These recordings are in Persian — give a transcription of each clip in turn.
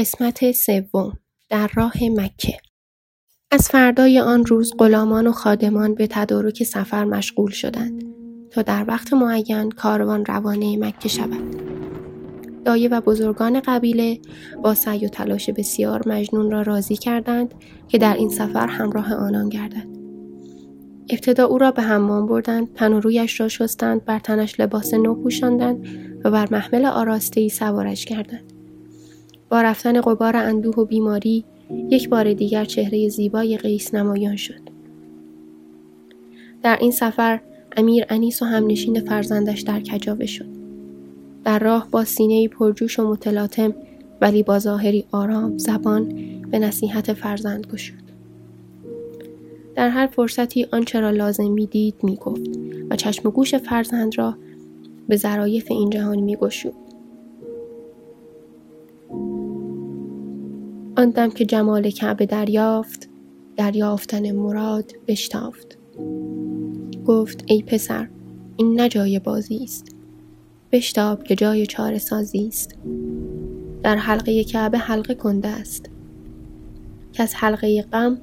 قسمت سوم در راه مکه. از فردای آن روز غلامان و خادمان به تدارک سفر مشغول شدند تا در وقت معین کاروان روانه مکه شود. دایه و بزرگان قبیله با سعی و تلاش بسیار مجنون را راضی کردند که در این سفر همراه آنان گردد. ابتدا او را به حمام بردند تن و رویش را شستند بر تنش لباس نو پوشاندند و بر محمل آراسته ای سوارش کردند. با رفتن قبار اندوه و بیماری یک بار دیگر چهره زیبای قیس نمایان شد. در این سفر امیر انیس و همنشین فرزندش در کجاوه شد. در راه با سینه پرجوش و متلاطم ولی با ظاهری آرام زبان به نصیحت فرزند گشود. در هر فرصتی آنچه را لازم می‌دید می‌گفت و چشم و گوش فرزند را به ظرایف این جهان میگشود آن دم که جمال کعبه دریافت دریافتن مراد بشتافت. گفت ای پسر این نه جای بازی است. بشتاب که جای چاره سازی است. در حلقه کعبه حلقه کنده است. که از حلقه غم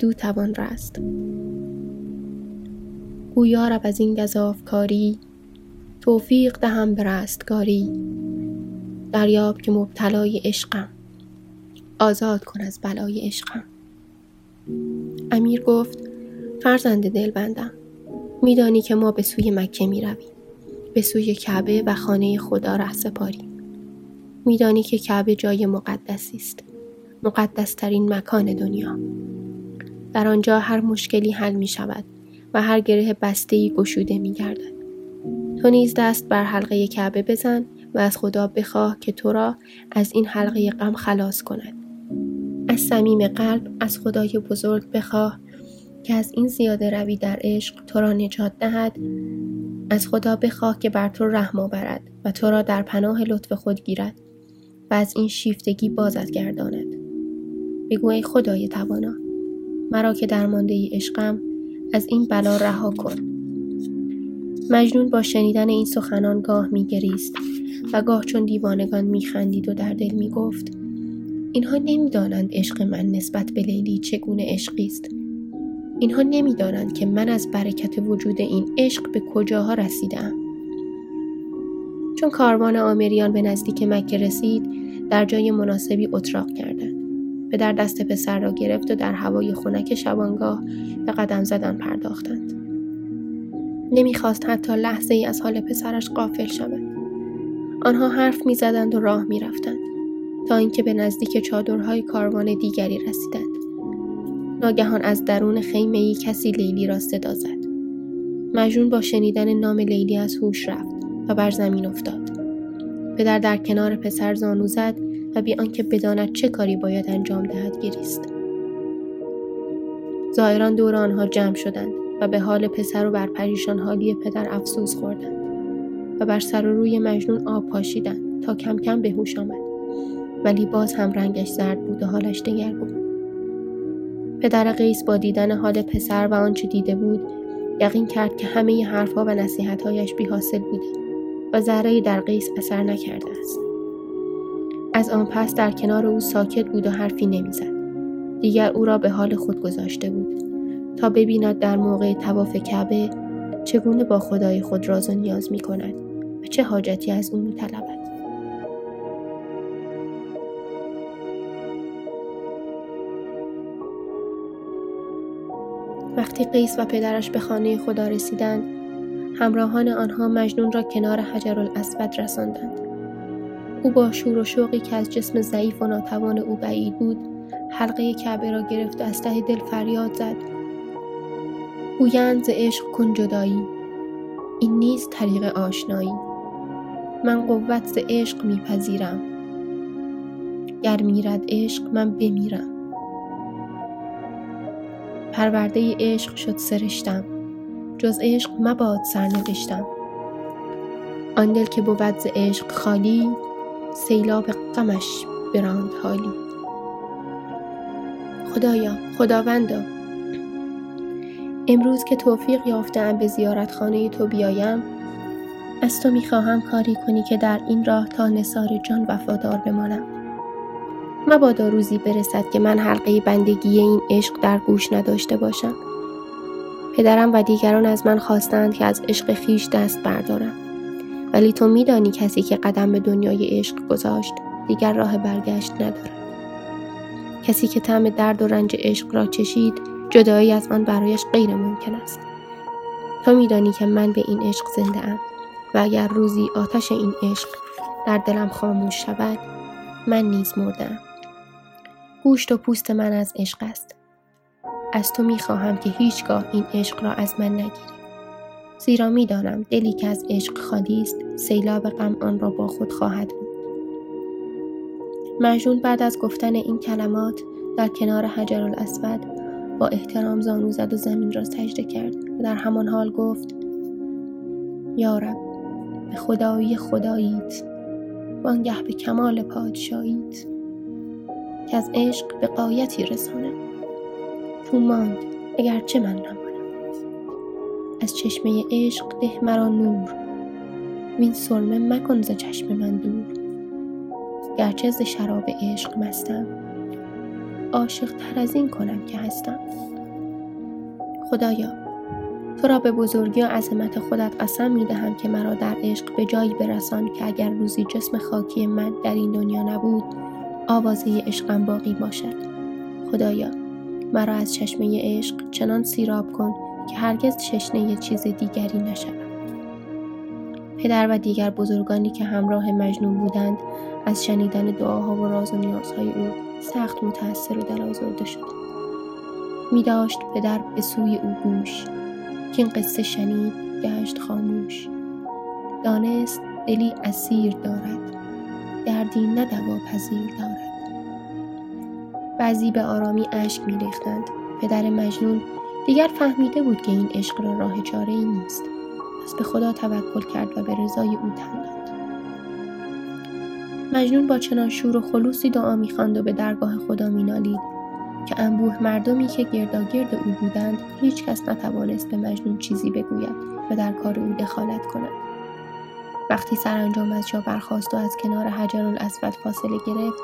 دو توان رست. گویا رب از این گذاف کاری توفیق دهم به رستگاری. دریاب که مبتلای عشقم. آزاد کن از بلای عشقم امیر گفت فرزند دل بندم میدانی که ما به سوی مکه می رویم. به سوی کعبه و خانه خدا ره سپاریم. میدانی که کعبه جای مقدسی است. مقدسترین مکان دنیا. در آنجا هر مشکلی حل می شود و هر گره بسته گشوده می گردد. تو نیز دست بر حلقه کعبه بزن و از خدا بخواه که تو را از این حلقه غم خلاص کند. از صمیم قلب از خدای بزرگ بخواه که از این زیاده روی در عشق تو را نجات دهد. از خدا بخواه که بر تو رحم آورد و تو را در پناه لطف خود گیرد و از این شیفتگی بازت گرداند. بگو ای خدای توانا مرا که درمانده عشقم از این بلا رها کن. مجنون با شنیدن این سخنان گاه میگریست و گاه چون دیوانگان میخندید و در دل می‌گفت اینها نمی‌دانند عشق من نسبت به لیلی چگونه عشقی است. اینها نمی‌دانند که من از برکت وجود این عشق به کجاها رسیدم چون کاروان آمریان به نزدیک مکه رسید در جای مناسبی اتراق کردند. در دست پسر را گرفت و در هوای خنک شبانگاه به قدم زدن پرداختند. نمی‌خواست حتی لحظه ای از حال پسرش قافل شود. آنها حرف می‌زدند و راه می‌رفتند. تا اینکه به نزدیک چادرهای کاروان دیگری رسیدند. ناگهان از درون خیمه ای کسی لیلی را صدا زد. مجنون با شنیدن نام لیلی از هوش رفت و بر زمین افتاد. پدر در کنار پسر زانو زد و بی آنکه بداند چه کاری باید انجام دهد گریست. زائران دور آنها جمع شدند و به حال پسر و بر پریشان حالی پدر افسوس خوردند و بر سر و روی مجنون آب پاشیدند تا کم کم به هوش آمد. ولی باز هم رنگش زرد بود و حالش دگرگون پدر قیس با دیدن حال پسر و آنچه دیده بود یقین کرد که همه حرفها و نصیحتهایش بیحاصل بوده و ذره در قیس اثر نکرده است. از آن پس در کنار او ساکت بود و حرفی نمی‌زد. دیگر او را به حال خود گذاشته بود تا ببیند در موقع تواف کعبه چگونه با خدای خود راز و نیاز می کند و چه حاجتی از او می طلبد. وقتی قیس و پدرش به خانه خدا رسیدند همراهان آنها مجنون را کنار حجر الاسود رساندند. او با شور و شوقی که از جسم ضعیف و ناتوان او بعید بود حلقه کعبه را گرفت و از ته دل فریاد زد. گویند ز عشق کن جدایی این نیست طریق آشنایی. من قوت ز عشق میپذیرم. گر میرد عشق من بمیرم. پرورده عشق شد سرشتم. جز عشق مباد سرنوشتم. آن دل که بود ز عشق خالی سیلاب غمش براند حالی. خدایا خداوندا امروز که توفیق یافتم به زیارت خانه تو بیایم از تو می‌خواهم کاری کنی که در این راه تا نصار جان وفادار بمانم. مبادا روزی برسد که من حلقه بندگی این عشق در گوش نداشته باشم. پدرم و دیگران از من خواستند که از عشق خیش دست بردارم. ولی تو میدانی کسی که قدم به دنیای عشق گذاشت دیگر راه برگشت ندارد. کسی که طعم درد و رنج عشق را چشید جدایی از آن برایش غیر ممکن است. تو میدانی که من به این عشق زنده ام و اگر روزی آتش این عشق در دلم خاموش شود من نیز مردم گوشت و پوست من از عشق است. از تو می‌خواهم که هیچگاه این عشق را از من نگیری. زیرا می‌دانم دلی که از عشق خالی است سیلاب غم آن را با خود خواهد بود. مجنون بعد از گفتن این کلمات در کنار حجر الاسود با احترام زانو زد و زمین را سجده کرد و در همان حال گفت یارب به خدایی خداییت وانگه به کمال پادشاهیت که از عشق به قایتی رسانه تو ماند اگرچه من نمانم. از چشمه عشق ده مرا نور. وین سرمه مکن ز چشم من دور. گرچه ز شراب عشق مستم. عاشق تر از این کنم که هستم. خدایا تو را به بزرگی و عظمت خودت قسم می دهم که مرا در عشق به جایی برسان که اگر روزی جسم خاکی من در این دنیا نبود آوازه عشقم باقی باشد. خدایا مرا از چشمه عشق چنان سیراب کن که هرگز چشنه چیز دیگری نشود پدر و دیگر بزرگانی که همراه مجنون بودند از شنیدن دعاها و راز و نیازهای او سخت متأثر و دل شد. می داشت پدر به سوی او گوش که این قصه شنید گشت خاموش. دانست دلی اسیر دارد. دردی نه پذیر دارد. بعضی به آرامی اشک می ریختند پدر مجنون دیگر فهمیده بود که این عشق را راه چاره ای نیست. پس به خدا توکل کرد و به رضای او تن داد مجنون با چنان شور و خلوصی دعا می‌خواند و به درگاه خدا مینالید که انبوه مردمی که گرداگرد او بودند هیچ کس نتوانست به مجنون چیزی بگوید و در کار او دخالت کند. وقتی سرانجام از جا برخاست و از کنار حجر الاسود فاصله گرفت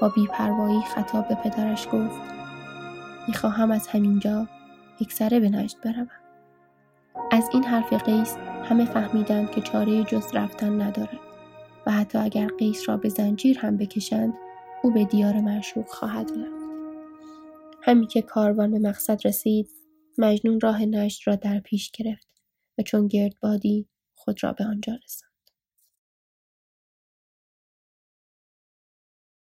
با بیپروایی خطاب به پدرش گفت می‌خواهم از همینجا یک سره به نجد بروم. از این حرف قیس همه فهمیدند که چاره جز رفتن ندارد و حتی اگر قیس را به زنجیر هم بکشند او به دیار معشوق خواهد رفت. همی که کاروان به مقصد رسید مجنون راه نجد را در پیش گرفت و چون گردبادی خود را به آنجا رساند.